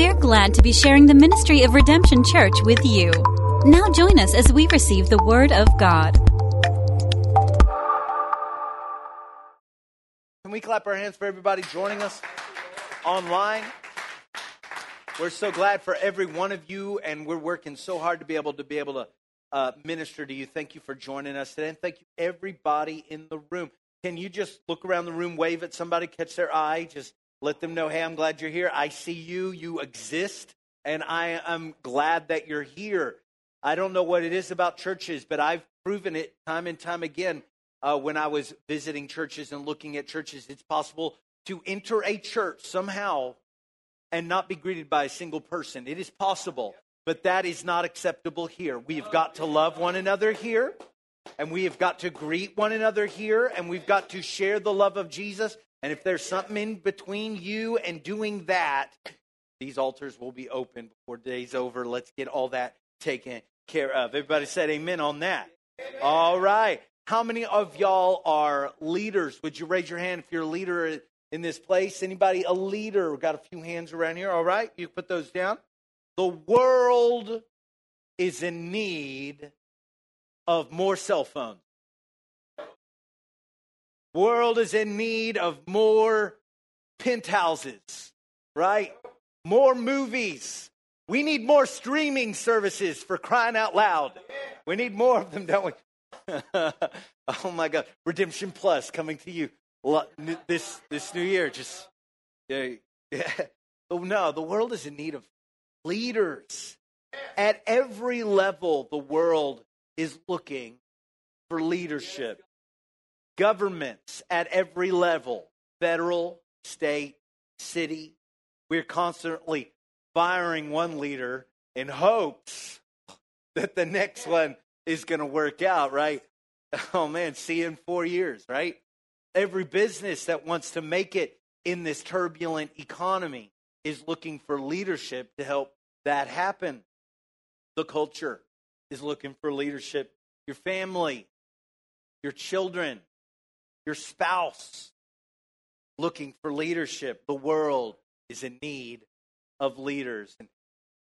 We're glad to be sharing the ministry of Redemption Church with you. Now join us as we receive the Word of God. Can we clap our hands for everybody joining us online? We're so glad for every one of you, and we're working so hard to be able to be able to uh, minister to you. Thank you for joining us today, and thank you everybody in the room. Can you just look around the room, wave at somebody, catch their eye, just let them know, hey, I'm glad you're here. I see you. You exist. And I am glad that you're here. I don't know what it is about churches, but I've proven it time and time again uh, when I was visiting churches and looking at churches. It's possible to enter a church somehow and not be greeted by a single person. It is possible, but that is not acceptable here. We've got to love one another here, and we have got to greet one another here, and we've got to share the love of Jesus and if there's something in between you and doing that, these altars will be open before day's over. Let's get all that taken care of. Everybody said amen on that. All right. How many of y'all are leaders? Would you raise your hand if you're a leader in this place? Anybody a leader? We've got a few hands around here. All right. You put those down. The world is in need of more cell phones world is in need of more penthouses, right? More movies. We need more streaming services for crying out loud. We need more of them, don't we? oh my God. Redemption Plus coming to you this, this new year. Just, yeah, yeah. Oh no, the world is in need of leaders. At every level, the world is looking for leadership governments at every level federal, state, city. We're constantly firing one leader in hopes that the next one is going to work out, right? Oh man, see in four years, right? Every business that wants to make it in this turbulent economy is looking for leadership to help that happen. The culture is looking for leadership. Your family, your children, your spouse looking for leadership. The world is in need of leaders. And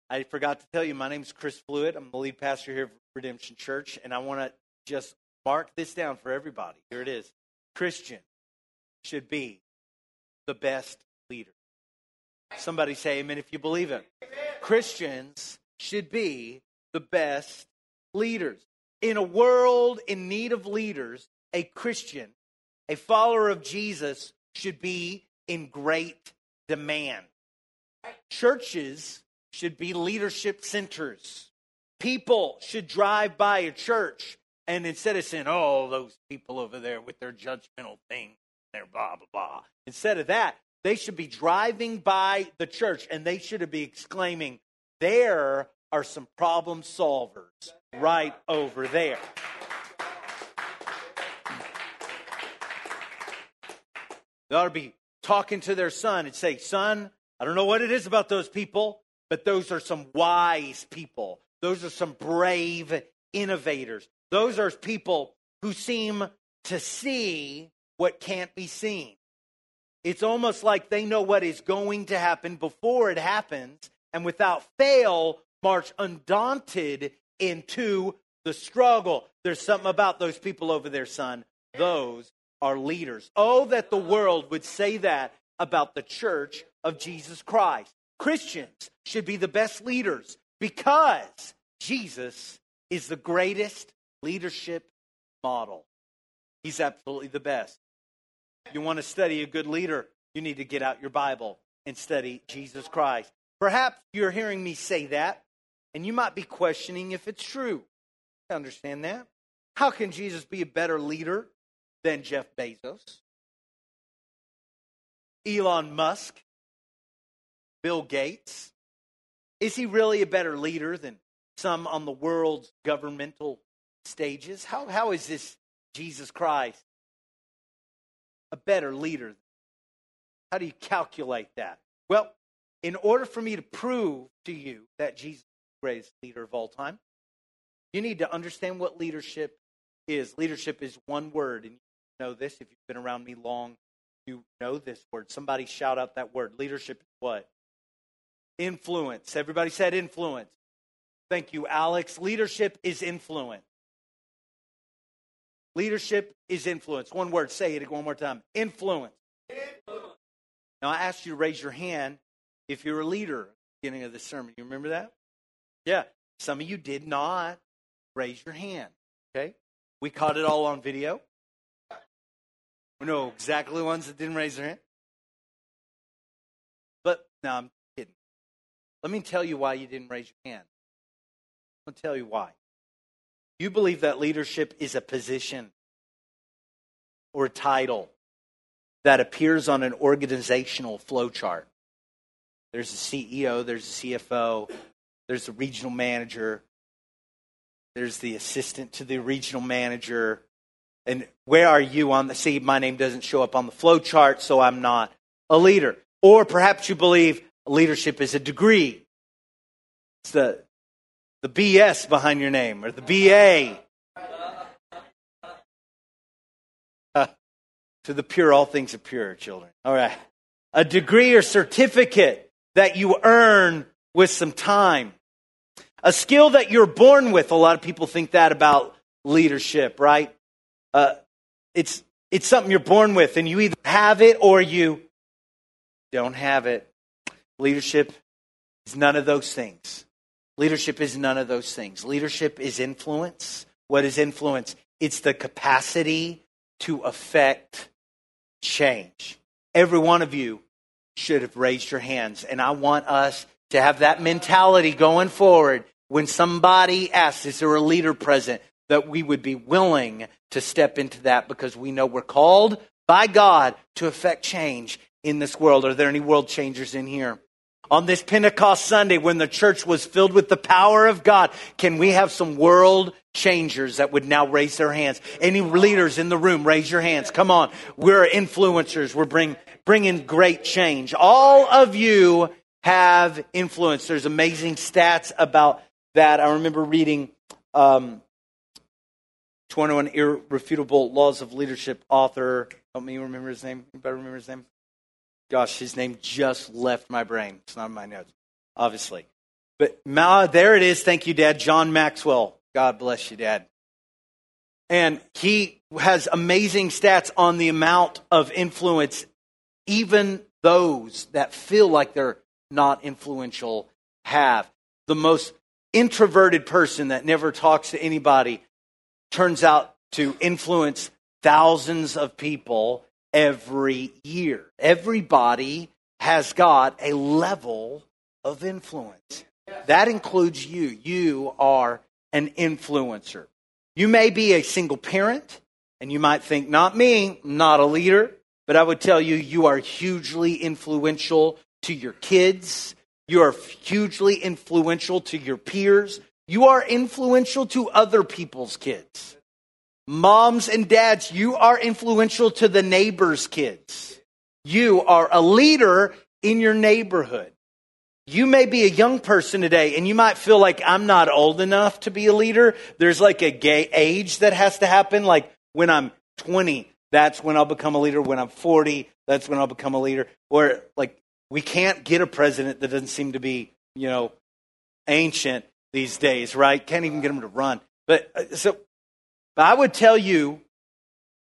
I forgot to tell you, my name is Chris Fluid. I'm the lead pastor here at Redemption Church, and I want to just mark this down for everybody. Here it is Christian should be the best leader. Somebody say amen if you believe it. Christians should be the best leaders. In a world in need of leaders, a Christian a follower of Jesus should be in great demand. Churches should be leadership centers. People should drive by a church and instead of saying, oh, those people over there with their judgmental thing, they're blah, blah, blah. Instead of that, they should be driving by the church and they should be exclaiming, there are some problem solvers right over there. They ought to be talking to their son and say, Son, I don't know what it is about those people, but those are some wise people. Those are some brave innovators. Those are people who seem to see what can't be seen. It's almost like they know what is going to happen before it happens, and without fail, march undaunted into the struggle. There's something about those people over there, son. Those are leaders. Oh, that the world would say that about the church of Jesus Christ. Christians should be the best leaders because Jesus is the greatest leadership model. He's absolutely the best. You want to study a good leader, you need to get out your Bible and study Jesus Christ. Perhaps you're hearing me say that, and you might be questioning if it's true. I understand that. How can Jesus be a better leader than Jeff Bezos, Elon Musk, Bill Gates? Is he really a better leader than some on the world's governmental stages? How, how is this Jesus Christ a better leader? How do you calculate that? Well, in order for me to prove to you that Jesus is the greatest leader of all time, you need to understand what leadership is. Leadership is one word, and know this. If you've been around me long, you know this word. Somebody shout out that word. Leadership is what? Influence. Everybody said influence. Thank you, Alex. Leadership is influence. Leadership is influence. One word, say it one more time. Influence. influence. Now, I asked you to raise your hand if you're a leader beginning of the sermon. You remember that? Yeah. Some of you did not raise your hand. Okay? We caught it all on video. We know exactly the ones that didn't raise their hand. But, no, I'm kidding. Let me tell you why you didn't raise your hand. I'll tell you why. You believe that leadership is a position or a title that appears on an organizational flow chart. There's a CEO, there's a CFO, there's a regional manager, there's the assistant to the regional manager. And where are you on the see my name doesn't show up on the flow chart so I'm not a leader. Or perhaps you believe leadership is a degree. It's the the BS behind your name or the BA. To the pure, all things are pure, children. All right. A degree or certificate that you earn with some time. A skill that you're born with. A lot of people think that about leadership, right? Uh, it's, it's something you're born with, and you either have it or you don't have it. Leadership is none of those things. Leadership is none of those things. Leadership is influence. What is influence? It's the capacity to affect change. Every one of you should have raised your hands. And I want us to have that mentality going forward when somebody asks, Is there a leader present? that we would be willing to step into that because we know we're called by God to affect change in this world. Are there any world changers in here? on this Pentecost Sunday when the church was filled with the power of God, can we have some world changers that would now raise their hands? Any leaders in the room, raise your hands. Come on. We're influencers. We're bring, bringing great change. All of you have influence. There's amazing stats about that. I remember reading um, 21 Irrefutable Laws of Leadership author. Help me remember his name. Better remember his name. Gosh, his name just left my brain. It's not in my notes, obviously. But there it is. Thank you, Dad. John Maxwell. God bless you, Dad. And he has amazing stats on the amount of influence even those that feel like they're not influential have. The most introverted person that never talks to anybody turns out to influence thousands of people every year. Everybody has got a level of influence. That includes you. You are an influencer. You may be a single parent, and you might think, not me, not a leader, but I would tell you, you are hugely influential to your kids. You are hugely influential to your peers. You are influential to other people's kids. Moms and dads, you are influential to the neighbor's kids. You are a leader in your neighborhood. You may be a young person today and you might feel like I'm not old enough to be a leader. There's like a gay age that has to happen. Like when I'm 20, that's when I'll become a leader. When I'm 40, that's when I'll become a leader. Or like we can't get a president that doesn't seem to be, you know, ancient these days, right? Can't even get them to run. But uh, so but I would tell you,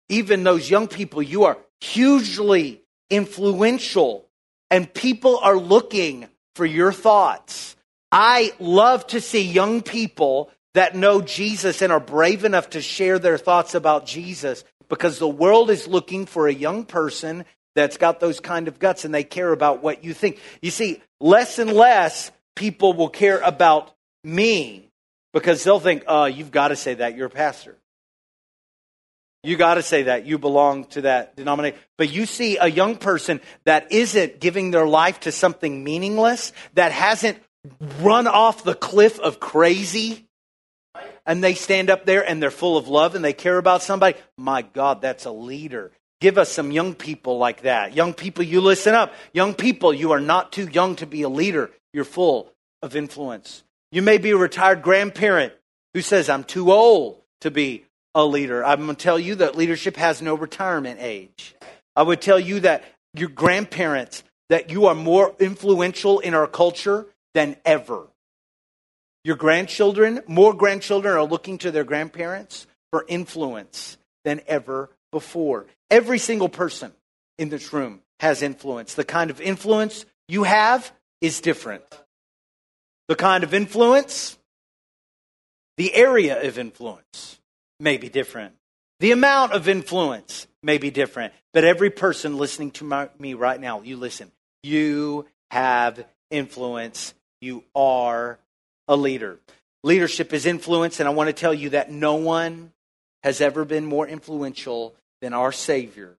even those young people, you are hugely influential and people are looking for your thoughts. I love to see young people that know Jesus and are brave enough to share their thoughts about Jesus because the world is looking for a young person that's got those kind of guts and they care about what you think. You see, less and less people will care about me because they'll think, oh, you've got to say that. You're a pastor. You got to say that. You belong to that denomination. But you see a young person that isn't giving their life to something meaningless, that hasn't run off the cliff of crazy, and they stand up there and they're full of love and they care about somebody. My God, that's a leader. Give us some young people like that. Young people, you listen up. Young people, you are not too young to be a leader. You're full of influence. You may be a retired grandparent who says, I'm too old to be a leader. I'm going to tell you that leadership has no retirement age. I would tell you that your grandparents that you are more influential in our culture than ever. Your grandchildren, more grandchildren are looking to their grandparents for influence than ever before. Every single person in this room has influence. The kind of influence you have is different. The kind of influence, the area of influence may be different. The amount of influence may be different. But every person listening to my, me right now, you listen, you have influence. You are a leader. Leadership is influence, and I want to tell you that no one has ever been more influential than our Savior,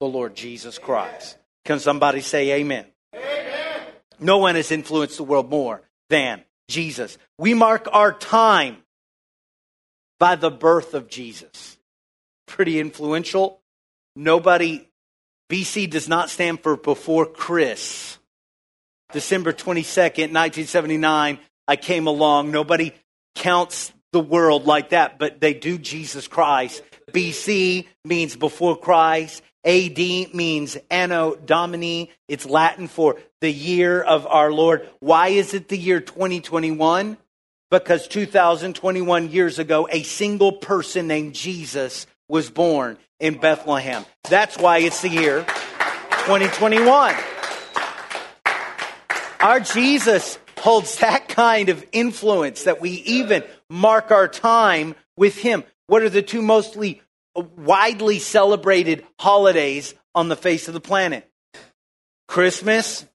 the Lord Jesus Christ. Can somebody say amen? amen? No one has influenced the world more than Jesus. We mark our time by the birth of Jesus. Pretty influential. Nobody, BC does not stand for before Chris. December 22nd, 1979, I came along. Nobody counts the world like that, but they do Jesus Christ. BC means before Christ. AD means Anno Domini. It's Latin for the year of our Lord. Why is it the year 2021? Because 2021 years ago, a single person named Jesus was born in Bethlehem. That's why it's the year 2021. Our Jesus holds that kind of influence that we even mark our time with him. What are the two mostly widely celebrated holidays on the face of the planet? Christmas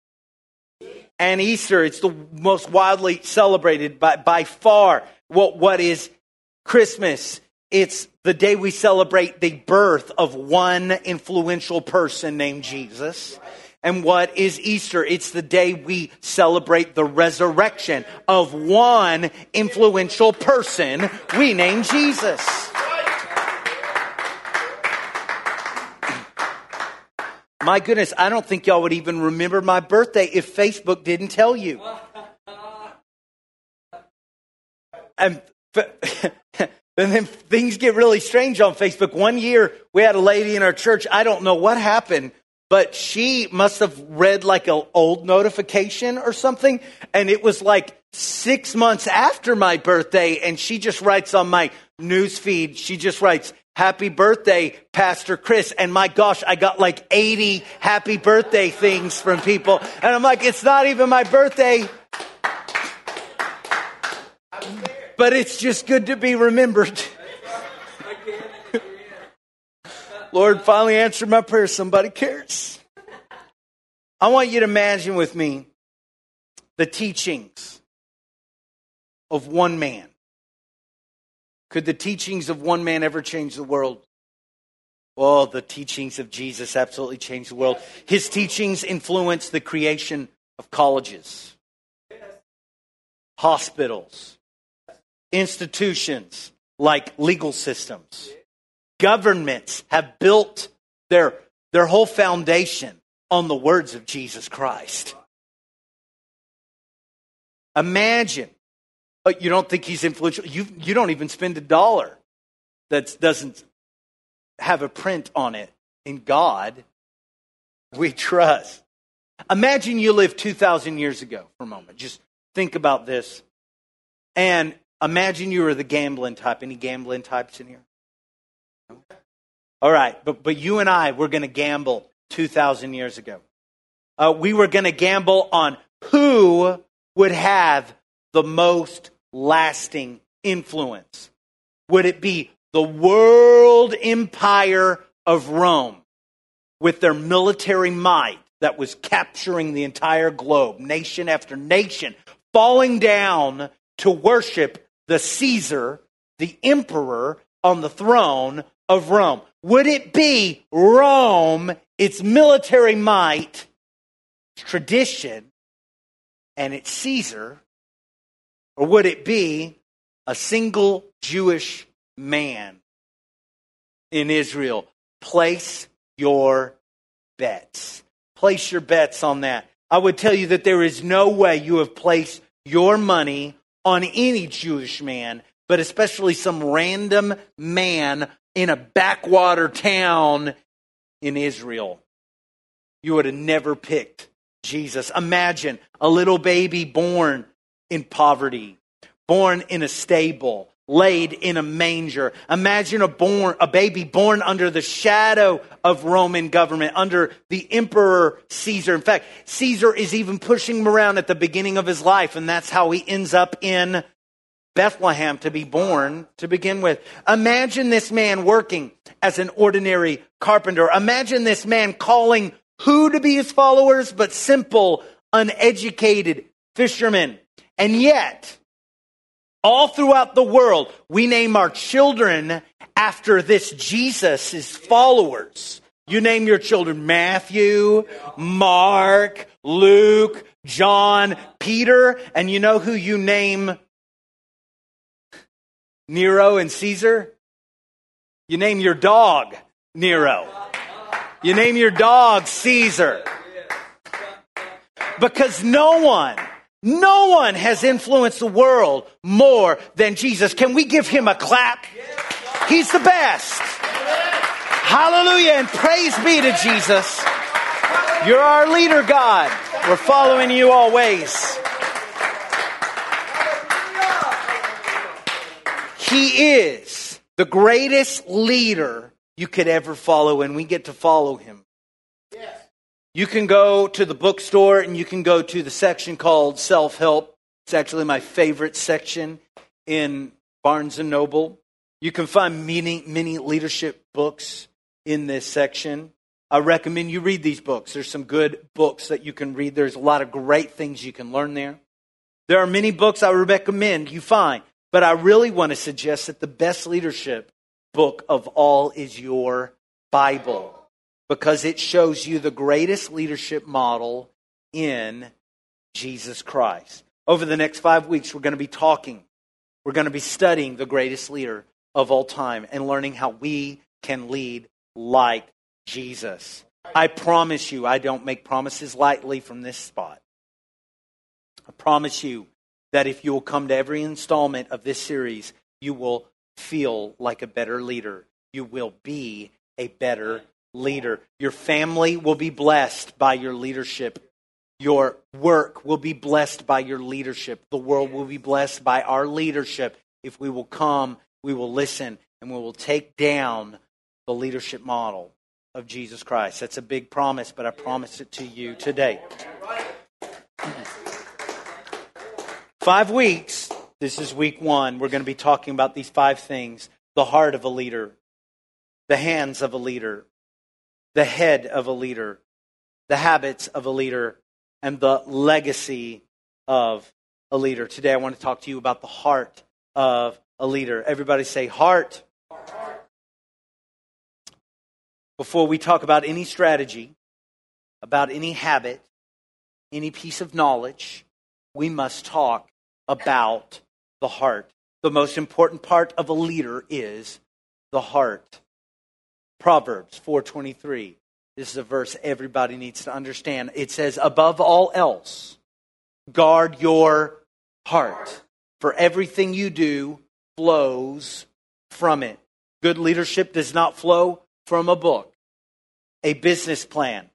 and Easter. It's the most widely celebrated by, by far. What, what is Christmas? It's the day we celebrate the birth of one influential person named Jesus. And what is Easter? It's the day we celebrate the resurrection of one influential person we name Jesus. My goodness, I don't think y'all would even remember my birthday if Facebook didn't tell you. And, and then things get really strange on Facebook. One year, we had a lady in our church. I don't know what happened, but she must have read like an old notification or something. And it was like six months after my birthday. And she just writes on my news feed, she just writes, Happy birthday, Pastor Chris. And my gosh, I got like 80 happy birthday things from people. And I'm like, it's not even my birthday. But it's just good to be remembered. Lord finally answered my prayer. Somebody cares. I want you to imagine with me the teachings of one man. Could the teachings of one man ever change the world? Well, the teachings of Jesus absolutely changed the world. His teachings influenced the creation of colleges, hospitals, institutions like legal systems. Governments have built their, their whole foundation on the words of Jesus Christ. Imagine you don't think he's influential. You, you don't even spend a dollar that doesn't have a print on it. In God, we trust. Imagine you lived 2,000 years ago for a moment. Just think about this. And imagine you were the gambling type. Any gambling types in here? All right, but, but you and I, we're going to gamble 2,000 years ago. Uh, we were going to gamble on who would have the most lasting influence? Would it be the world empire of Rome with their military might that was capturing the entire globe, nation after nation, falling down to worship the Caesar, the emperor on the throne of Rome? Would it be Rome, its military might, tradition, and its Caesar or would it be a single Jewish man in Israel? Place your bets. Place your bets on that. I would tell you that there is no way you have placed your money on any Jewish man, but especially some random man in a backwater town in Israel. You would have never picked Jesus. Imagine a little baby born in poverty, born in a stable, laid in a manger. Imagine a born a baby born under the shadow of Roman government, under the emperor Caesar. In fact, Caesar is even pushing him around at the beginning of his life, and that's how he ends up in Bethlehem to be born to begin with. Imagine this man working as an ordinary carpenter. Imagine this man calling who to be his followers, but simple, uneducated fishermen. And yet, all throughout the world, we name our children after this Jesus' followers. You name your children Matthew, Mark, Luke, John, Peter, and you know who you name Nero and Caesar? You name your dog Nero. You name your dog Caesar. Because no one, no one has influenced the world more than Jesus. Can we give him a clap? He's the best. Hallelujah and praise be to Jesus. You're our leader, God. We're following you always. He is the greatest leader you could ever follow, and we get to follow him. You can go to the bookstore and you can go to the section called Self Help. It's actually my favorite section in Barnes and Noble. You can find many, many leadership books in this section. I recommend you read these books. There's some good books that you can read. There's a lot of great things you can learn there. There are many books I recommend you find. But I really want to suggest that the best leadership book of all is your Bible because it shows you the greatest leadership model in Jesus Christ. Over the next five weeks, we're going to be talking, we're going to be studying the greatest leader of all time and learning how we can lead like Jesus. I promise you, I don't make promises lightly from this spot. I promise you, that if you will come to every installment of this series, you will feel like a better leader. You will be a better leader. Your family will be blessed by your leadership. Your work will be blessed by your leadership. The world will be blessed by our leadership. If we will come, we will listen, and we will take down the leadership model of Jesus Christ. That's a big promise, but I promise it to you today. Five weeks, this is week one, we're going to be talking about these five things the heart of a leader, the hands of a leader, the head of a leader, the habits of a leader, and the legacy of a leader. Today, I want to talk to you about the heart of a leader. Everybody say, heart. Before we talk about any strategy, about any habit, any piece of knowledge, we must talk about the heart. The most important part of a leader is the heart. Proverbs 4:23. This is a verse everybody needs to understand. It says, "Above all else, guard your heart, for everything you do flows from it." Good leadership does not flow from a book, a business plan,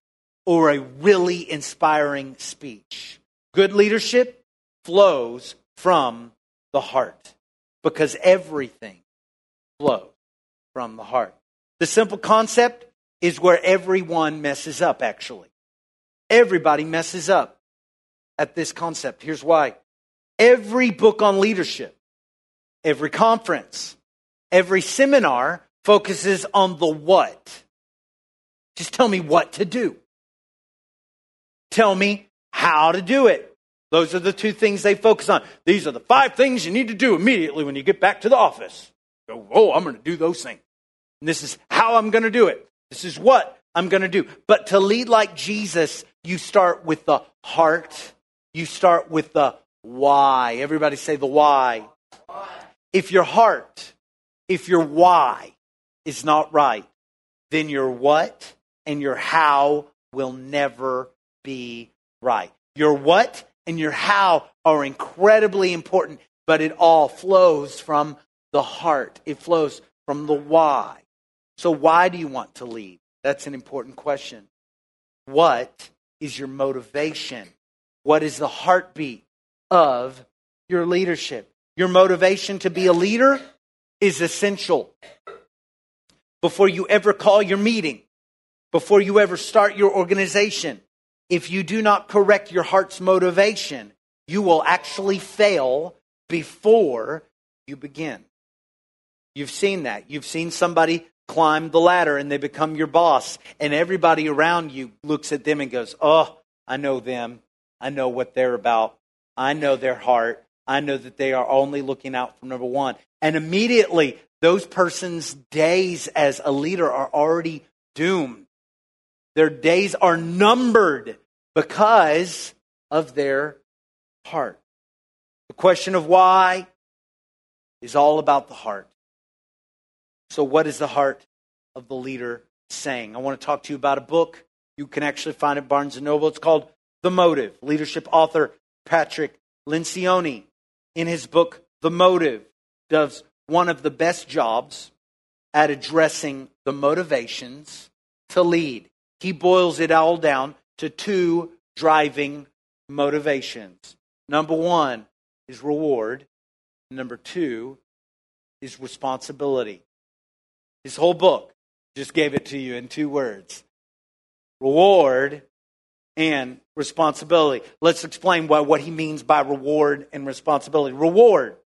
or a really inspiring speech. Good leadership flows from the heart because everything flows from the heart. The simple concept is where everyone messes up, actually. Everybody messes up at this concept. Here's why. Every book on leadership, every conference, every seminar focuses on the what. Just tell me what to do. Tell me how to do it. Those are the two things they focus on. These are the five things you need to do immediately when you get back to the office. Go, oh, I'm going to do those things. And this is how I'm going to do it. This is what I'm going to do. But to lead like Jesus, you start with the heart. You start with the why. Everybody say the why. If your heart, if your why is not right, then your what and your how will never be right. Your what and your how are incredibly important, but it all flows from the heart. It flows from the why. So, why do you want to lead? That's an important question. What is your motivation? What is the heartbeat of your leadership? Your motivation to be a leader is essential. Before you ever call your meeting, before you ever start your organization, if you do not correct your heart's motivation, you will actually fail before you begin. You've seen that. You've seen somebody climb the ladder and they become your boss, and everybody around you looks at them and goes, Oh, I know them. I know what they're about. I know their heart. I know that they are only looking out for number one. And immediately, those persons' days as a leader are already doomed. Their days are numbered because of their heart. The question of why is all about the heart. So, what is the heart of the leader saying? I want to talk to you about a book. You can actually find it Barnes and Noble. It's called The Motive. Leadership author Patrick Lencioni, in his book The Motive, does one of the best jobs at addressing the motivations to lead. He boils it all down to two driving motivations. Number one is reward, number two is responsibility. His whole book just gave it to you in two words reward and responsibility. Let's explain what, what he means by reward and responsibility. Reward.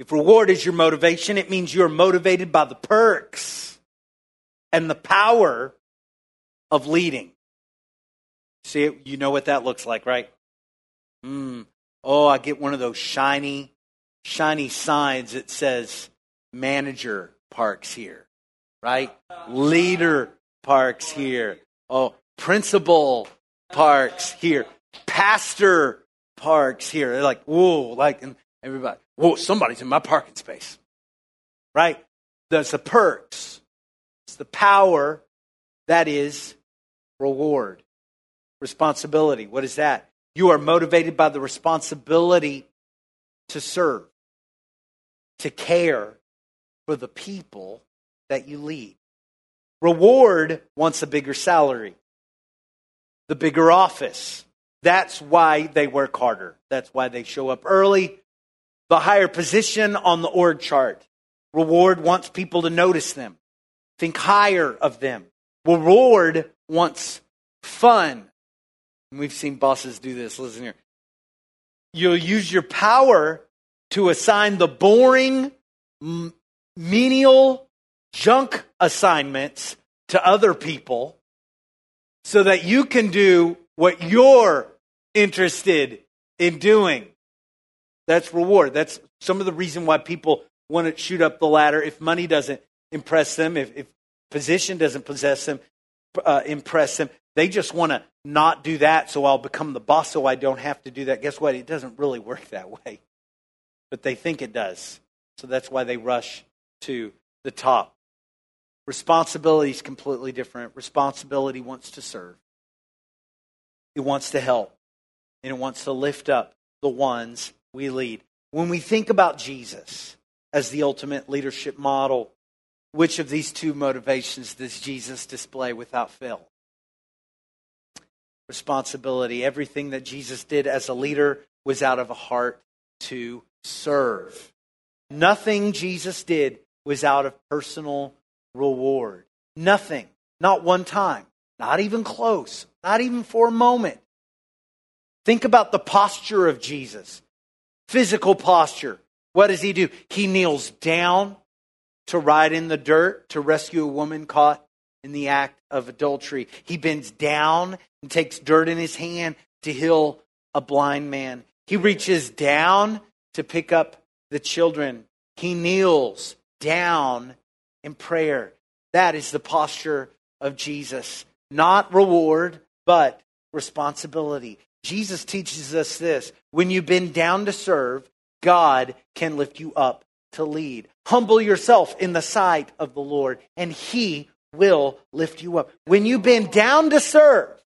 If reward is your motivation, it means you're motivated by the perks and the power of leading. See, you know what that looks like, right? Mm. Oh, I get one of those shiny, shiny signs that says manager parks here, right? Leader parks here. Oh, principal parks here. Pastor parks here. They're like, whoa, like, and everybody, whoa, somebody's in my parking space, right? There's the perks. It's the power that is reward. Responsibility. What is that? You are motivated by the responsibility to serve, to care for the people that you lead. Reward wants a bigger salary, the bigger office. That's why they work harder. That's why they show up early. The higher position on the org chart. Reward wants people to notice them, think higher of them. Reward wants fun. And we've seen bosses do this. Listen here. You'll use your power to assign the boring, menial, junk assignments to other people so that you can do what you're interested in doing. That's reward. That's some of the reason why people want to shoot up the ladder. If money doesn't impress them, if, if position doesn't possess them, uh, impress them, they just want to not do that so I'll become the boss so I don't have to do that. Guess what? It doesn't really work that way. But they think it does. So that's why they rush to the top. Responsibility is completely different. Responsibility wants to serve, it wants to help, and it wants to lift up the ones we lead. When we think about Jesus as the ultimate leadership model, which of these two motivations does Jesus display without fail? Responsibility. Everything that Jesus did as a leader was out of a heart to serve. Nothing Jesus did was out of personal reward. Nothing. Not one time. Not even close. Not even for a moment. Think about the posture of Jesus. Physical posture. What does he do? He kneels down to ride in the dirt to rescue a woman caught in the act of adultery. He bends down and takes dirt in his hand to heal a blind man. He reaches down to pick up the children. He kneels down in prayer. That is the posture of Jesus. Not reward, but responsibility. Jesus teaches us this when you bend down to serve, God can lift you up to lead. Humble yourself in the sight of the Lord, and He will lift you up. When you bend down to serve,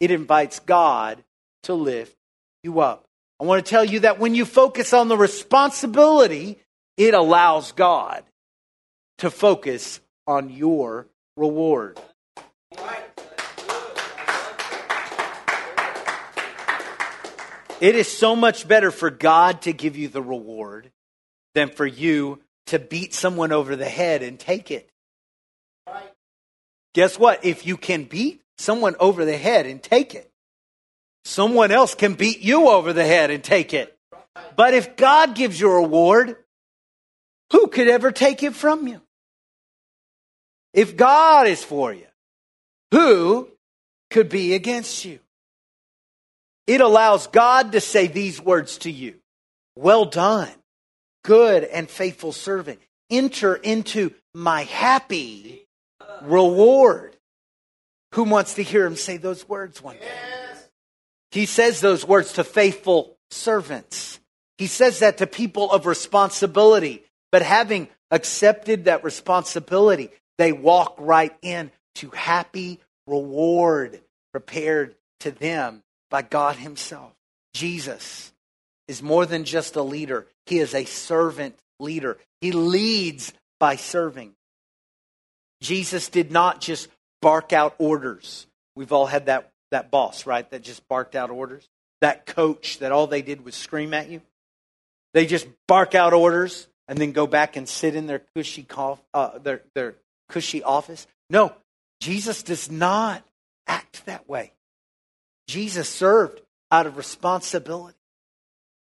it invites God to lift you up. I want to tell you that when you focus on the responsibility, it allows God to focus on your reward. It is so much better for God to give you the reward than for you to beat someone over the head and take it. Guess what? If you can beat someone over the head and take it, someone else can beat you over the head and take it. But if God gives you a reward, who could ever take it from you? If God is for you, who could be against you? It allows God to say these words to you Well done, good and faithful servant. Enter into my happy reward. Who wants to hear him say those words one day? He says those words to faithful servants. He says that to people of responsibility. But having accepted that responsibility, they walk right in to happy reward prepared to them by God Himself. Jesus is more than just a leader, He is a servant leader. He leads by serving. Jesus did not just bark out orders. We've all had that, that boss, right, that just barked out orders. That coach that all they did was scream at you. They just bark out orders and then go back and sit in their cushy, cough, uh, their, their cushy office. No, Jesus does not act that way. Jesus served out of responsibility.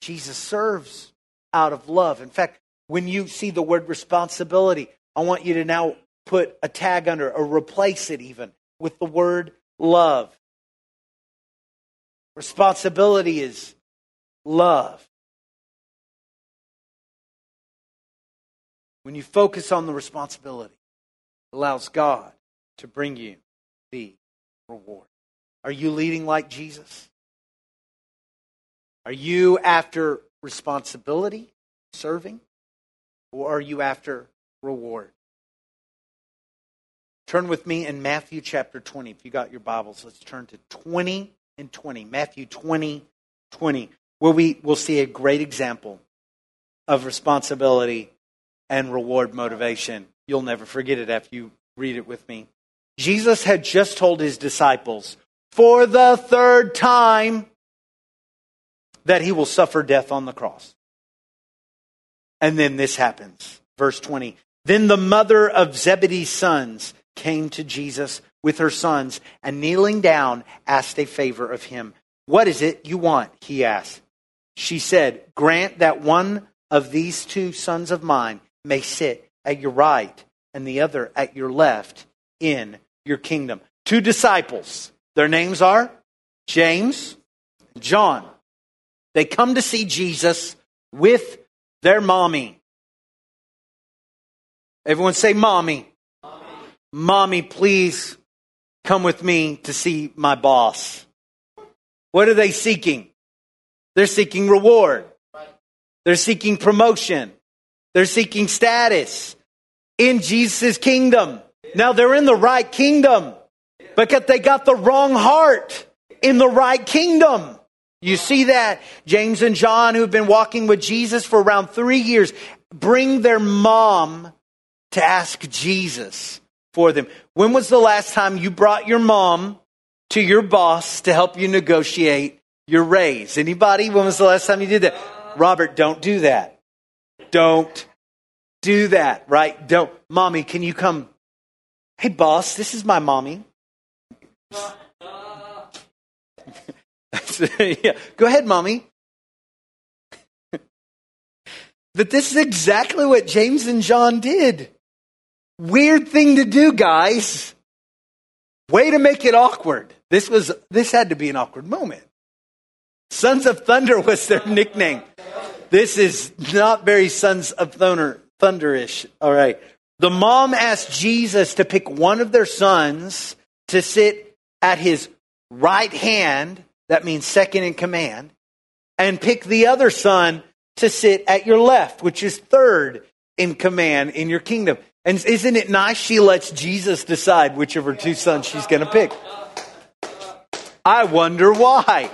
Jesus serves out of love. In fact, when you see the word responsibility, I want you to now put a tag under or replace it even with the word love. Responsibility is love. When you focus on the responsibility, it allows God to bring you the reward. Are you leading like Jesus? Are you after responsibility, serving, or are you after reward? Turn with me in Matthew chapter 20. If you got your Bibles, let's turn to 20 and 20. Matthew 20, 20, where we will see a great example of responsibility and reward motivation. You'll never forget it after you read it with me. Jesus had just told his disciples for the third time that he will suffer death on the cross. And then this happens. Verse 20. Then the mother of Zebedee's sons came to Jesus with her sons and kneeling down asked a favor of him. What is it you want? He asked. She said, Grant that one of these two sons of mine may sit at your right and the other at your left in your kingdom. Two disciples. Their names are James, and John. They come to see Jesus with their mommy. Everyone say, Mommy. Mommy, mommy please come with me to see my boss. What are they seeking? They're seeking reward. They're seeking promotion. They're seeking status in Jesus' kingdom. Now they're in the right kingdom, but they got the wrong heart in the right kingdom. You see that? James and John, who've been walking with Jesus for around three years, bring their mom to ask Jesus for them. When was the last time you brought your mom to your boss to help you negotiate your raise? Anybody? When was the last time you did that? Robert, don't do that. Don't do that, right? Don't. Mommy, can you come? Hey, boss, this is my mommy. yeah. Go ahead, mommy. but this is exactly what James and John did. Weird thing to do, guys. Way to make it awkward. This was this had to be an awkward moment. Sons of Thunder was their nickname. This is not very Sons of Thunder, Thunderish. All right. The mom asked Jesus to pick one of their sons to sit at his right hand, that means second in command, and pick the other son to sit at your left, which is third in command in your kingdom. And isn't it nice she lets Jesus decide which of her two sons she's going to pick? I wonder why.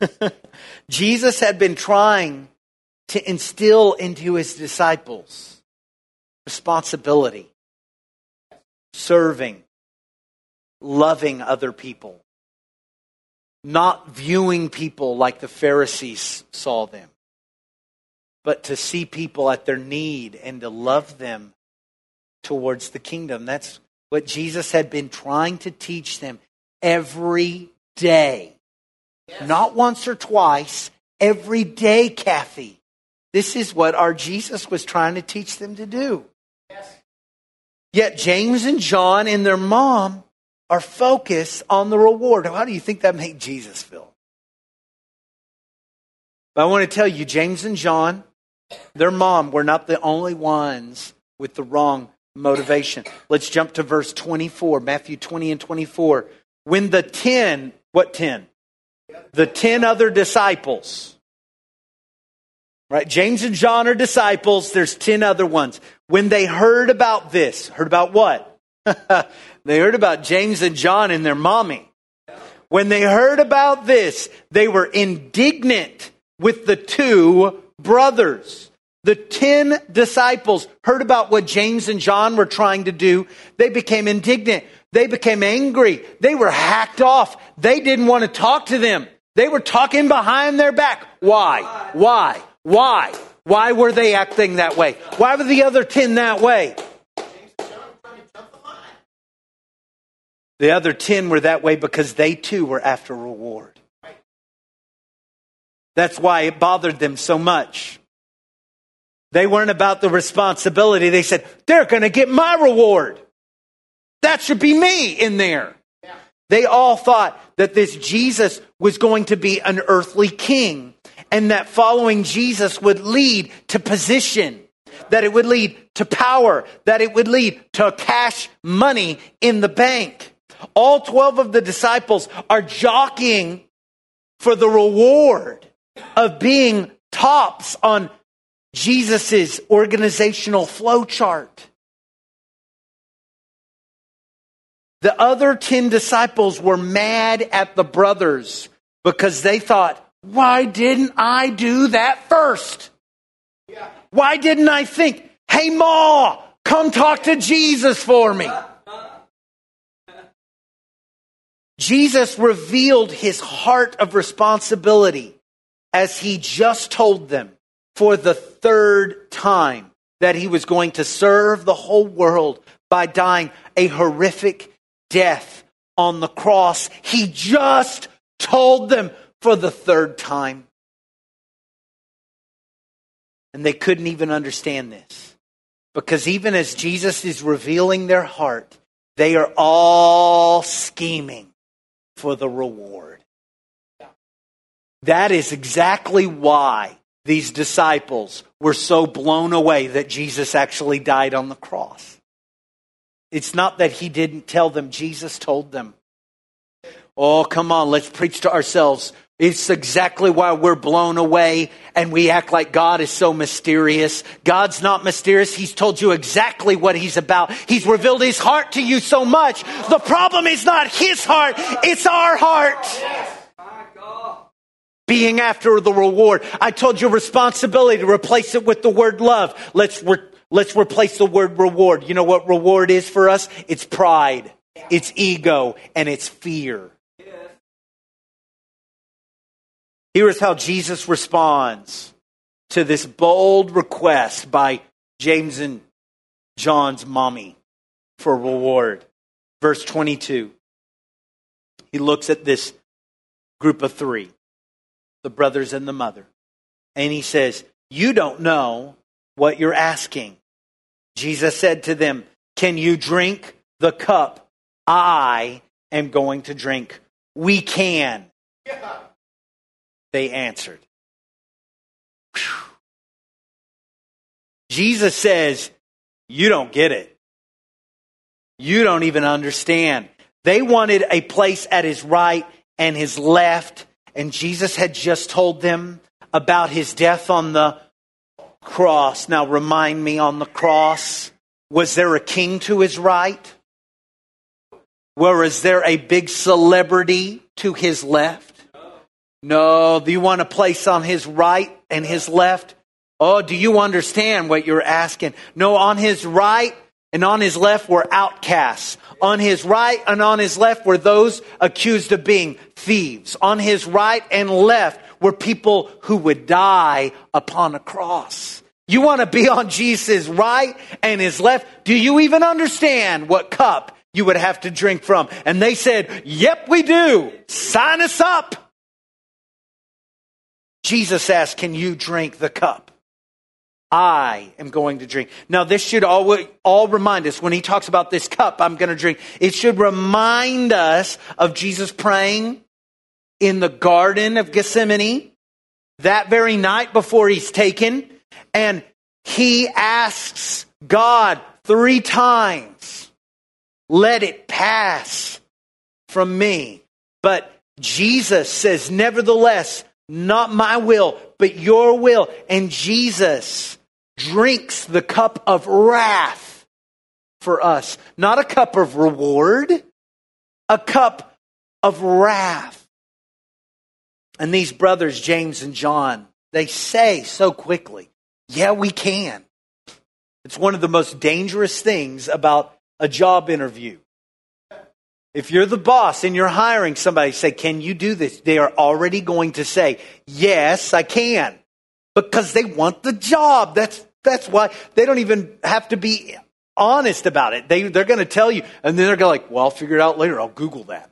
Jesus had been trying to instill into his disciples responsibility, serving, loving other people. not viewing people like the Pharisees saw them, but to see people at their need and to love them towards the kingdom. That's what Jesus had been trying to teach them every day. Yes. Not once or twice, every day, Kathy. This is what our Jesus was trying to teach them to do. Yes. Yet James and John and their mom are focused on the reward. How do you think that made Jesus feel? But I want to tell you, James and John, their mom were not the only ones with the wrong motivation. Let's jump to verse 24, Matthew 20 and 24. When the 10, what 10? The 10 other disciples, right? James and John are disciples. There's 10 other ones. When they heard about this, heard about what? they heard about James and John and their mommy. When they heard about this, they were indignant with the two brothers. The 10 disciples heard about what James and John were trying to do. They became indignant. They became angry. They were hacked off. They didn't want to talk to them. They were talking behind their back. Why? Why? Why? Why were they acting that way? Why were the other 10 that way? The other 10 were that way because they too were after reward. That's why it bothered them so much. They weren't about the responsibility. They said, they're going to get my reward. That should be me in there. They all thought that this Jesus was going to be an earthly king and that following Jesus would lead to position, that it would lead to power, that it would lead to cash money in the bank. All 12 of the disciples are jockeying for the reward of being tops on Jesus' organizational flow chart. The other 10 disciples were mad at the brothers because they thought, why didn't I do that first? Why didn't I think, hey, Ma, come talk to Jesus for me? Jesus revealed his heart of responsibility as he just told them for the third time that he was going to serve the whole world by dying a horrific death on the cross. He just told them for the third time. And they couldn't even understand this. Because even as Jesus is revealing their heart, they are all scheming for the reward. That is exactly why these disciples were so blown away that Jesus actually died on the cross. It's not that he didn't tell them, Jesus told them. Oh, come on, let's preach to ourselves. It's exactly why we're blown away and we act like God is so mysterious. God's not mysterious. He's told you exactly what He's about. He's revealed His heart to you so much. The problem is not His heart, it's our heart being after the reward. I told you responsibility to replace it with the word love. Let's, re- let's replace the word reward. You know what reward is for us? It's pride, it's ego, and it's fear. Here's how Jesus responds to this bold request by James and John's mommy for reward. Verse 22. He looks at this group of three the brothers and the mother. And he says, You don't know what you're asking. Jesus said to them, Can you drink the cup I am going to drink? We can. Yeah. They answered. Whew. Jesus says, You don't get it. You don't even understand. They wanted a place at his right and his left and Jesus had just told them about his death on the cross. Now, remind me on the cross, was there a king to his right? Or is there a big celebrity to his left? No. Do you want a place on his right and his left? Oh, do you understand what you're asking? No, on his right And on his left were outcasts. On his right and on his left were those accused of being thieves. On his right and left were people who would die upon a cross. You want to be on Jesus' right and his left? Do you even understand what cup you would have to drink from? And they said, Yep, we do. Sign us up. Jesus asked, Can you drink the cup? I am going to drink. Now, this should all, all remind us when he talks about this cup I'm going to drink, it should remind us of Jesus praying in the Garden of Gethsemane that very night before he's taken. And he asks God three times, let it pass from me. But Jesus says, nevertheless, not my will, but your will. And Jesus drinks the cup of wrath for us. Not a cup of reward, a cup of wrath. And these brothers, James and John, they say so quickly, yeah, we can. It's one of the most dangerous things about a job interview. If you're the boss and you're hiring somebody, say, Can you do this? They are already going to say, Yes, I can. Because they want the job. That's, that's why they don't even have to be honest about it. They, they're going to tell you, and then they're going to like, Well, I'll figure it out later. I'll Google that.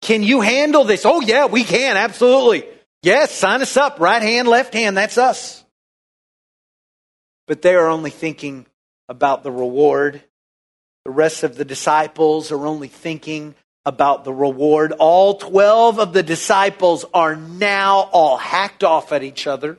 Can you handle this? Oh, yeah, we can. Absolutely. Yes, sign us up. Right hand, left hand. That's us. But they are only thinking about the reward. The rest of the disciples are only thinking about the reward. All 12 of the disciples are now all hacked off at each other.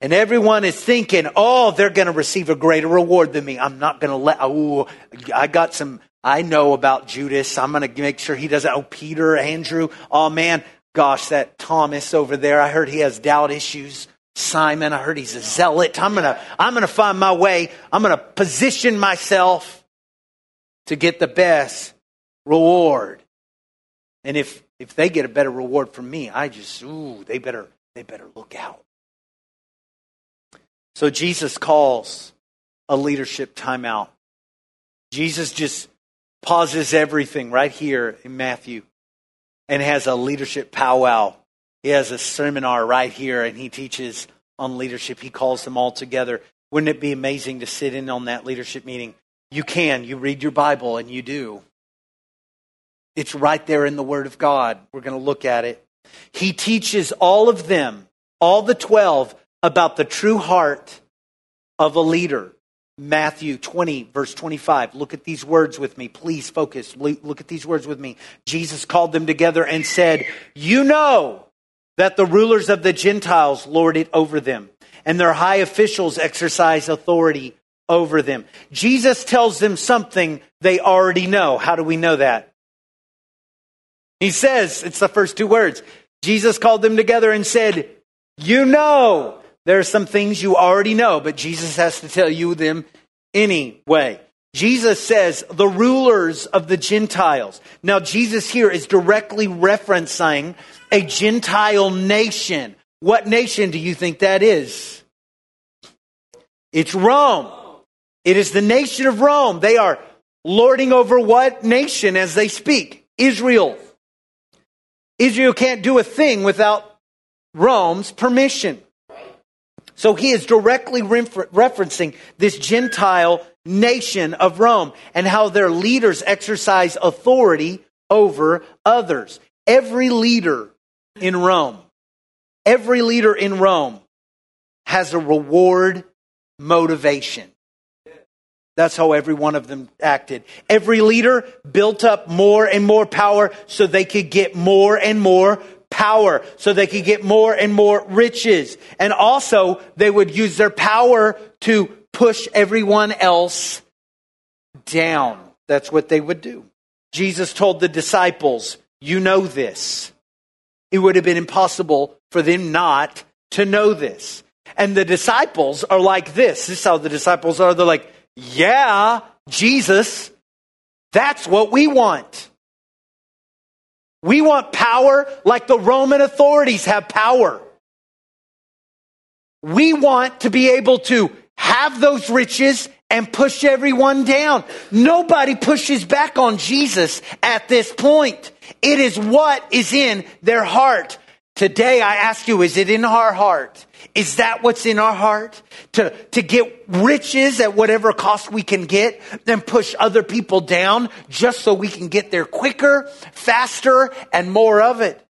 And everyone is thinking, oh, they're going to receive a greater reward than me. I'm not going to let, oh, I got some, I know about Judas. I'm going to make sure he doesn't, oh, Peter, Andrew, oh man, gosh, that Thomas over there, I heard he has doubt issues. Simon, I heard he's a zealot. I'm going to, I'm going to find my way. I'm going to position myself to get the best reward. And if, if they get a better reward from me, I just, ooh, they better, they better look out. So Jesus calls a leadership timeout. Jesus just pauses everything right here in Matthew and has a leadership powwow. He has a seminar right here and he teaches on leadership. He calls them all together. Wouldn't it be amazing to sit in on that leadership meeting? You can. You read your Bible and you do. It's right there in the Word of God. We're going to look at it. He teaches all of them, all the 12, about the true heart of a leader. Matthew 20, verse 25. Look at these words with me. Please focus. Look at these words with me. Jesus called them together and said, You know that the rulers of the Gentiles lord it over them, and their high officials exercise authority over them. Jesus tells them something they already know. How do we know that? He says, it's the first two words. Jesus called them together and said, You know there are some things you already know, but Jesus has to tell you them anyway. Jesus says, the rulers of the Gentiles. Now, Jesus here is directly referencing a Gentile nation. What nation do you think that is? It's Rome. It is the nation of Rome. They are lording over what nation as they speak? Israel. Israel can't do a thing without Rome's permission. So he is directly refer- referencing this Gentile nation of Rome and how their leaders exercise authority over others. Every leader in Rome, every leader in Rome has a reward motivation. That's how every one of them acted. Every leader built up more and more power so they could get more and more power so they could get more and more riches. And also, they would use their power to push everyone else down. That's what they would do. Jesus told the disciples, You know this. It would have been impossible for them not to know this. And the disciples are like this. This is how the disciples are. They're like, Yeah, Jesus, that's what we want. We want power like the Roman authorities have power. We want to be able to have those riches and push everyone down. Nobody pushes back on Jesus at this point. It is what is in their heart. Today, I ask you, is it in our heart? Is that what's in our heart? To, to get riches at whatever cost we can get and push other people down just so we can get there quicker, faster, and more of it.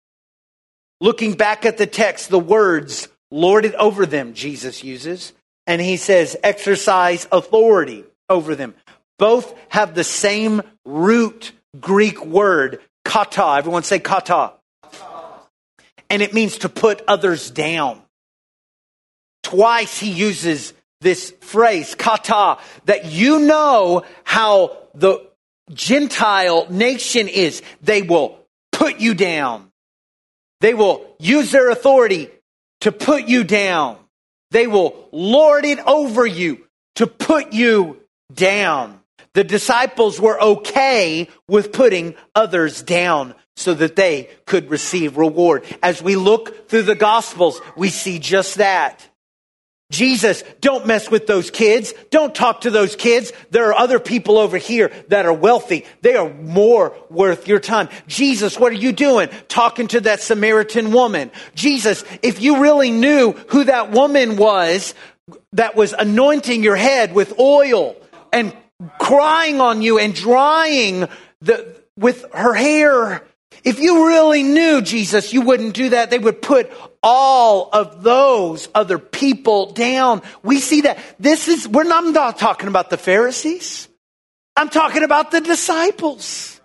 Looking back at the text, the words, lord it over them, Jesus uses, and he says, exercise authority over them. Both have the same root Greek word, kata. Everyone say kata and it means to put others down. Twice he uses this phrase, kata, that you know how the Gentile nation is. They will put you down. They will use their authority to put you down. They will lord it over you to put you down. The disciples were okay with putting others down so that they could receive reward. As we look through the Gospels, we see just that. Jesus, don't mess with those kids. Don't talk to those kids. There are other people over here that are wealthy. They are more worth your time. Jesus, what are you doing? Talking to that Samaritan woman. Jesus, if you really knew who that woman was that was anointing your head with oil and crying on you and drying the, with her hair if you really knew Jesus, you wouldn't do that. They would put all of those other people down. We see that. This is, we're not, I'm not talking about the Pharisees. I'm talking about the disciples.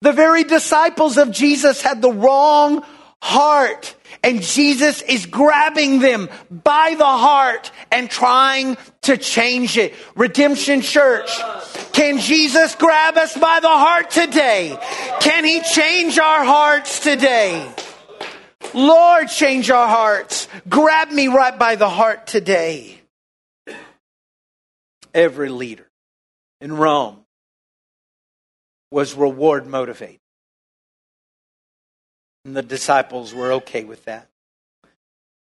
The very disciples of Jesus had the wrong heart. And Jesus is grabbing them by the heart and trying to change it. Redemption Church, can Jesus grab us by the heart today? Can He change our hearts today? Lord, change our hearts. Grab me right by the heart today. Every leader in Rome was reward motivated. And the disciples were okay with that.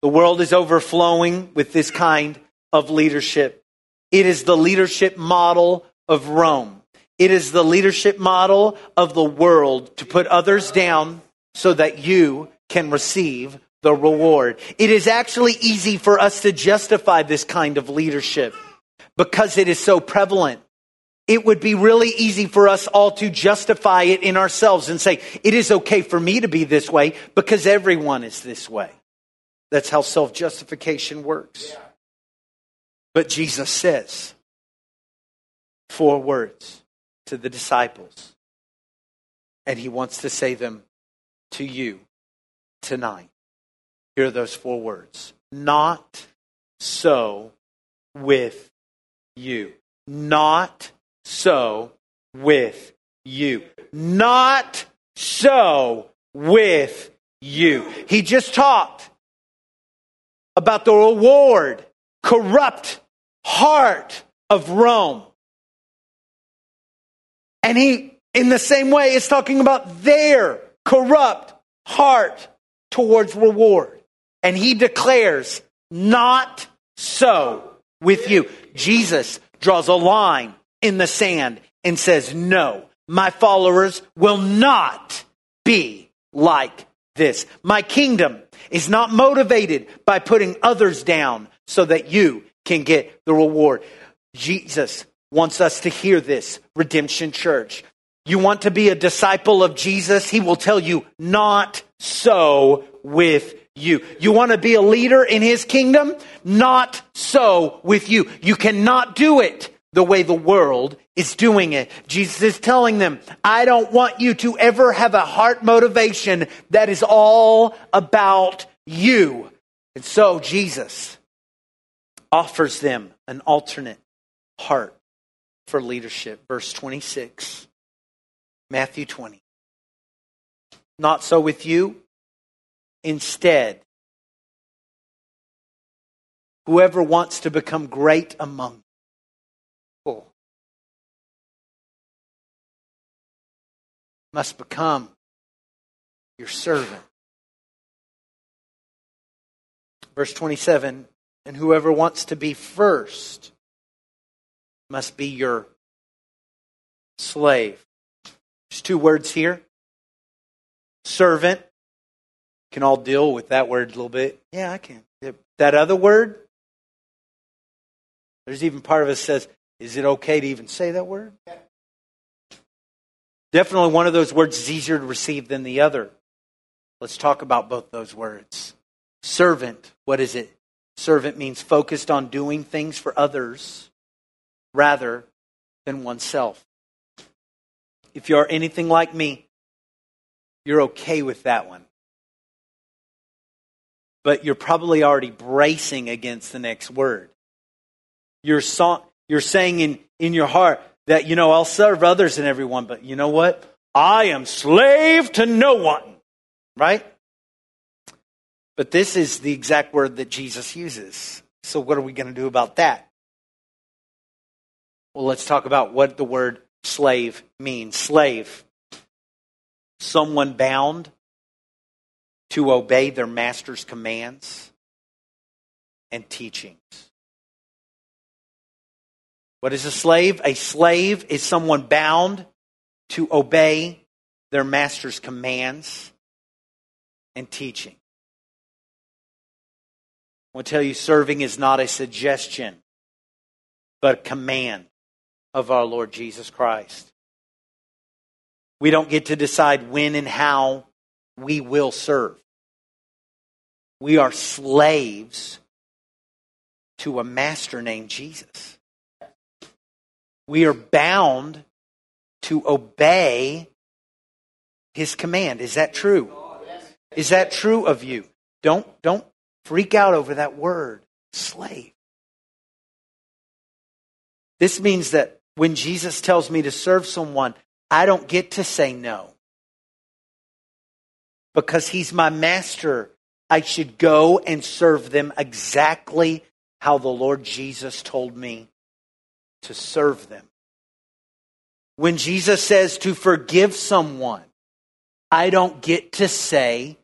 The world is overflowing with this kind of leadership. It is the leadership model of Rome. It is the leadership model of the world to put others down so that you can receive the reward. It is actually easy for us to justify this kind of leadership because it is so prevalent it would be really easy for us all to justify it in ourselves and say, it is okay for me to be this way because everyone is this way. That's how self justification works. But Jesus says four words to the disciples, and he wants to say them to you tonight. Here are those four words Not so with you. Not so with you. Not so with you. He just talked about the reward, corrupt heart of Rome. And he, in the same way, is talking about their corrupt heart towards reward. And he declares, not so with you. Jesus draws a line in the sand and says, No, my followers will not be like this. My kingdom is not motivated by putting others down so that you can get the reward. Jesus wants us to hear this, Redemption Church. You want to be a disciple of Jesus? He will tell you, not so with you. You want to be a leader in his kingdom? Not so with you. You cannot do it the way the world is doing it. Jesus is telling them, I don't want you to ever have a heart motivation that is all about you. And so Jesus offers them an alternate heart for leadership. Verse 26, Matthew 20. Not so with you. Instead, whoever wants to become great among must become your servant. Verse 27 And whoever wants to be first must be your slave. There's two words here servant. Can all deal with that word a little bit? Yeah, I can. That other word, there's even part of us says, is it okay to even say that word? Definitely one of those words is easier to receive than the other. Let's talk about both those words. Servant, what is it? Servant means focused on doing things for others rather than oneself. If you're anything like me, you're okay with that one. But you're probably already bracing against the next word. You're, so, you're saying in, in your heart that, you know, I'll serve others and everyone, but you know what? I am slave to no one. Right? But this is the exact word that Jesus uses. So, what are we going to do about that? Well, let's talk about what the word slave means. Slave, someone bound to obey their master's commands and teachings. What is a slave? A slave is someone bound to obey their master's commands and teaching. I want to tell you, serving is not a suggestion, but a command of our Lord Jesus Christ. We don't get to decide when and how we will serve. We are slaves to a master named Jesus. We are bound to obey his command. Is that true? Is that true of you? Don't, don't freak out over that word, slave. This means that when Jesus tells me to serve someone, I don't get to say no. Because he's my master, I should go and serve them exactly how the Lord Jesus told me to serve them. When Jesus says to forgive someone, I don't get to say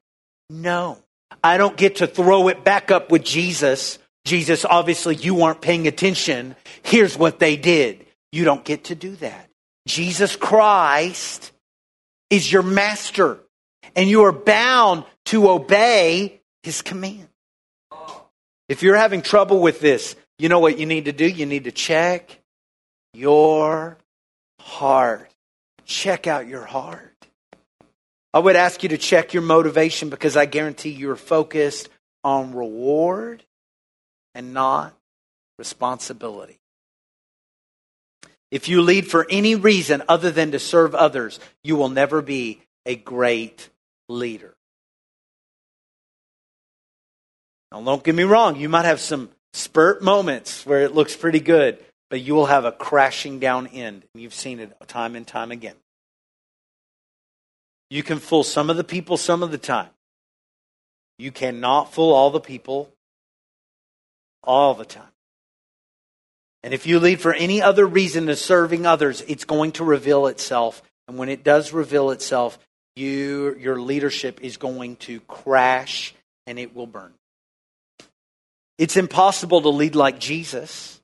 no. I don't get to throw it back up with Jesus. Jesus, obviously, you weren't paying attention. Here's what they did. You don't get to do that. Jesus Christ is your master, and you are bound to obey his command. If you're having trouble with this, you know what you need to do? You need to check your heart. Check out your heart. I would ask you to check your motivation because I guarantee you're focused on reward and not responsibility. If you lead for any reason other than to serve others, you will never be a great leader. Now, don't get me wrong, you might have some spurt moments where it looks pretty good but you will have a crashing down end. You've seen it time and time again. You can fool some of the people some of the time. You cannot fool all the people all the time. And if you lead for any other reason to serving others, it's going to reveal itself. And when it does reveal itself, you, your leadership is going to crash and it will burn. It's impossible to lead like Jesus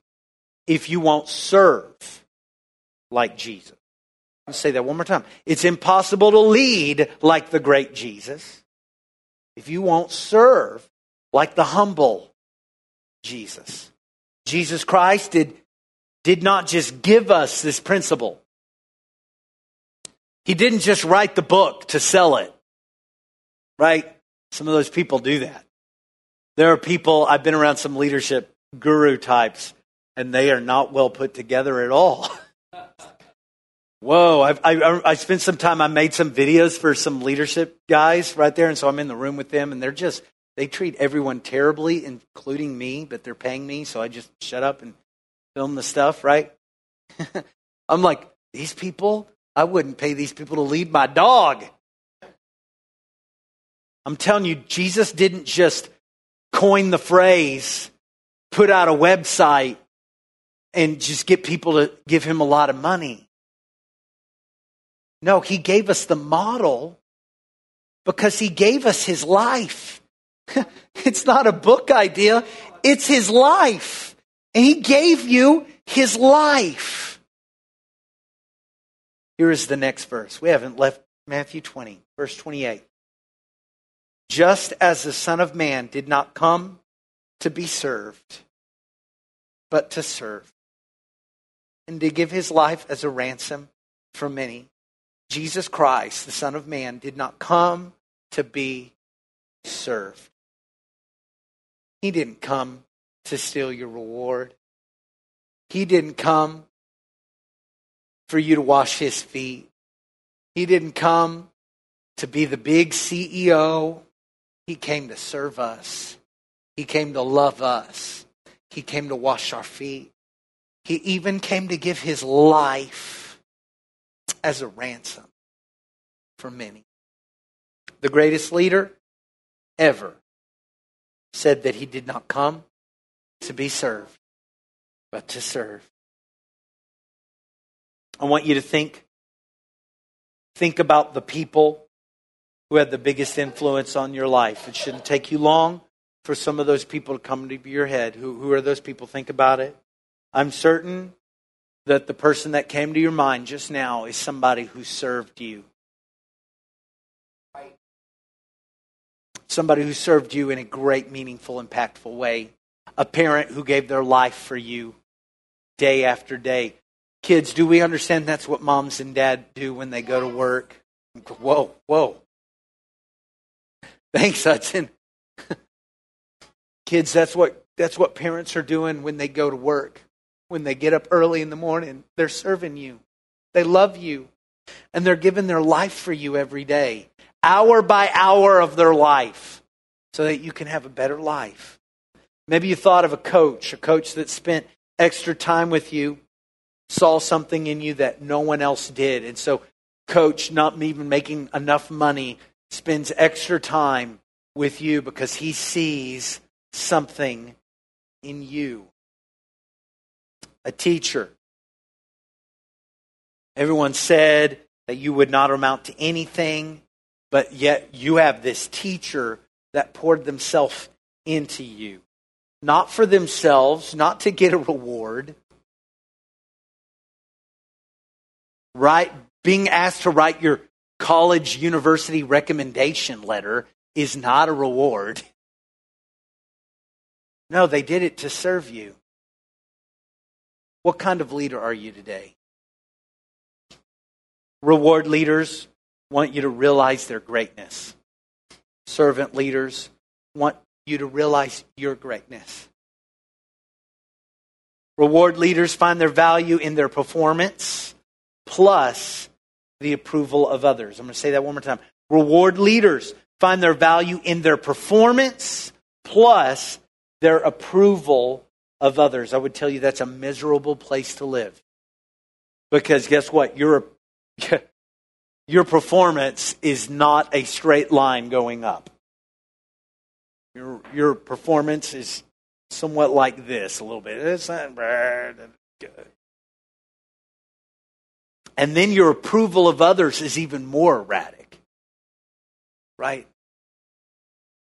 if you won't serve like Jesus. Say that one more time. It's impossible to lead like the great Jesus if you won't serve like the humble Jesus. Jesus Christ did, did not just give us this principle. He didn't just write the book to sell it, right? Some of those people do that. There are people, I've been around some leadership guru types and they are not well put together at all. Whoa, I've, I, I spent some time, I made some videos for some leadership guys right there, and so I'm in the room with them, and they're just, they treat everyone terribly, including me, but they're paying me, so I just shut up and film the stuff, right? I'm like, these people, I wouldn't pay these people to lead my dog. I'm telling you, Jesus didn't just coin the phrase, put out a website, and just get people to give him a lot of money. No, he gave us the model because he gave us his life. it's not a book idea, it's his life. And he gave you his life. Here is the next verse. We haven't left Matthew 20, verse 28. Just as the Son of Man did not come to be served, but to serve, and to give his life as a ransom for many. Jesus Christ, the Son of Man, did not come to be served. He didn't come to steal your reward. He didn't come for you to wash his feet. He didn't come to be the big CEO. He came to serve us. He came to love us. He came to wash our feet. He even came to give his life as a ransom for many. The greatest leader ever said that he did not come to be served, but to serve. I want you to think think about the people who had the biggest influence on your life. It shouldn't take you long for some of those people to come to your head. Who, who are those people? Think about it. I'm certain that the person that came to your mind just now is somebody who served you. somebody who served you in a great, meaningful, impactful way, a parent who gave their life for you day after day. Kids, do we understand that's what moms and dad do when they go to work? Whoa, whoa. Thanks, Hudson. Kids, that's what that's what parents are doing when they go to work. When they get up early in the morning, they're serving you. They love you. And they're giving their life for you every day hour by hour of their life so that you can have a better life. Maybe you thought of a coach, a coach that spent extra time with you, saw something in you that no one else did. And so, coach, not even making enough money, spends extra time with you because he sees something in you. A teacher. Everyone said that you would not amount to anything but yet you have this teacher that poured themselves into you. Not for themselves, not to get a reward. Right? Being asked to write your college university recommendation letter is not a reward. No, they did it to serve you. What kind of leader are you today? Reward leaders want you to realize their greatness. Servant leaders want you to realize your greatness. Reward leaders find their value in their performance plus the approval of others. I'm going to say that one more time. Reward leaders find their value in their performance plus their approval of others. I would tell you that's a miserable place to live. Because guess what? You're your performance is not a straight line going up. Your, your performance is somewhat like this a little bit. It's not bad. Good. And then your approval of others is even more erratic. Right?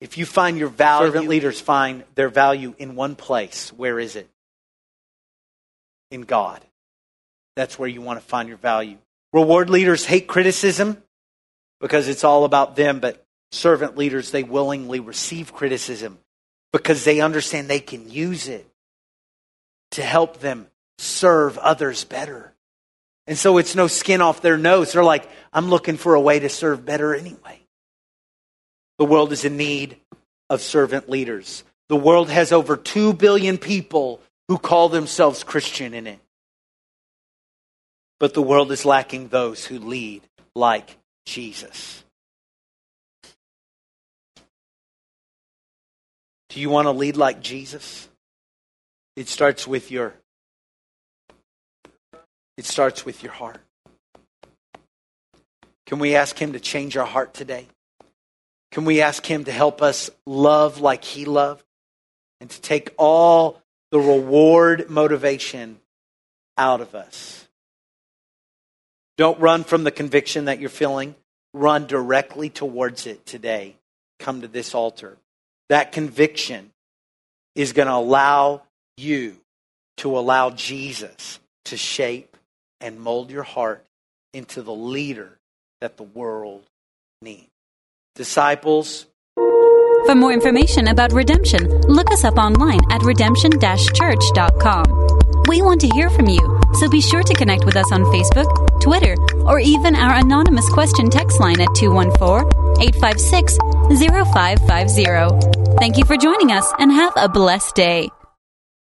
If you find your value, servant leaders find their value in one place, where is it? In God. That's where you want to find your value. Reward leaders hate criticism because it's all about them, but servant leaders, they willingly receive criticism because they understand they can use it to help them serve others better. And so it's no skin off their nose. They're like, I'm looking for a way to serve better anyway. The world is in need of servant leaders. The world has over 2 billion people who call themselves Christian in it but the world is lacking those who lead like Jesus. Do you want to lead like Jesus? It starts with your it starts with your heart. Can we ask him to change our heart today? Can we ask him to help us love like he loved and to take all the reward motivation out of us? Don't run from the conviction that you're feeling. Run directly towards it today. Come to this altar. that conviction is going to allow you to allow Jesus to shape and mold your heart into the leader that the world needs. Disciples, For more information about redemption, look us up online at redemption church.com. We want to hear from you, so be sure to connect with us on Facebook, Twitter, or even our anonymous question text line at 214 856 0550. Thank you for joining us and have a blessed day.